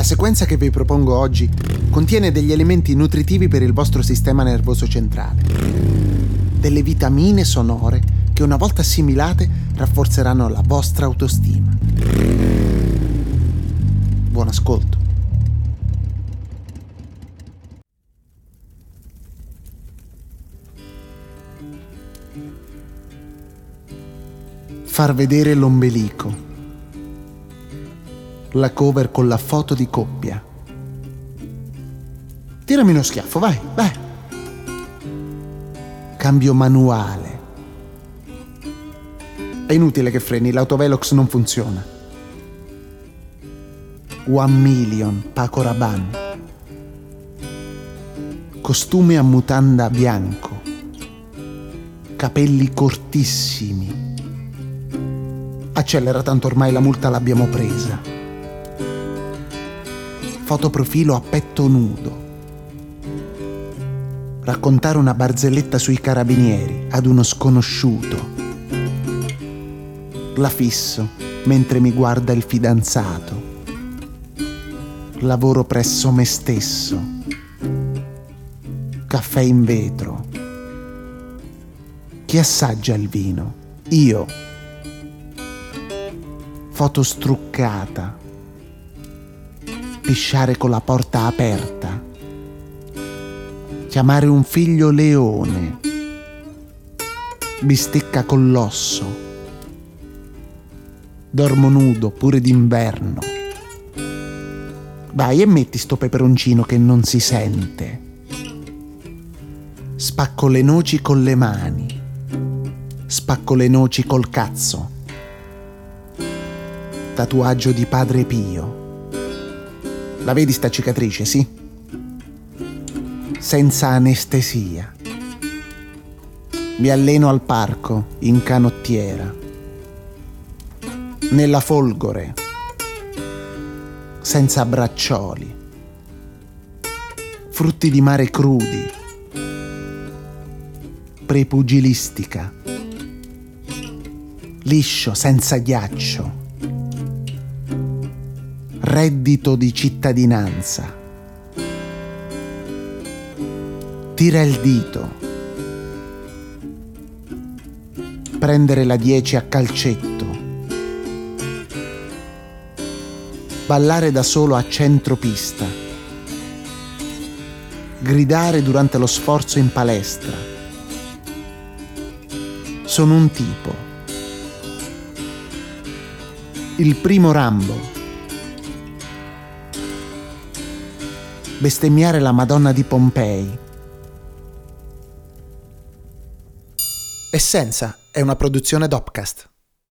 La sequenza che vi propongo oggi contiene degli elementi nutritivi per il vostro sistema nervoso centrale. Delle vitamine sonore che una volta assimilate rafforzeranno la vostra autostima. Buon ascolto. Far vedere l'ombelico la cover con la foto di coppia. Tirami uno schiaffo, vai, vai. Cambio manuale. È inutile che freni, l'autovelox non funziona. One Million, Paco Rabanne. Costume a mutanda bianco. Capelli cortissimi. Accelera tanto ormai la multa l'abbiamo presa fotoprofilo a petto nudo. Raccontare una barzelletta sui carabinieri ad uno sconosciuto. La fisso mentre mi guarda il fidanzato. Lavoro presso me stesso. Caffè in vetro. Chi assaggia il vino? Io. Foto struccata pisciare con la porta aperta, chiamare un figlio leone, bistecca con l'osso, dormo nudo pure d'inverno. Vai e metti sto peperoncino che non si sente. Spacco le noci con le mani, spacco le noci col cazzo. Tatuaggio di Padre Pio la vedi sta cicatrice, sì? Senza anestesia. Mi alleno al parco, in canottiera. Nella folgore. Senza braccioli. Frutti di mare crudi. Prepugilistica. Liscio, senza ghiaccio reddito di cittadinanza. Tira il dito. Prendere la 10 a calcetto. Ballare da solo a centropista. Gridare durante lo sforzo in palestra. Sono un tipo. Il primo Rambo bestemmiare la Madonna di Pompei. Essenza è una produzione Dopcast.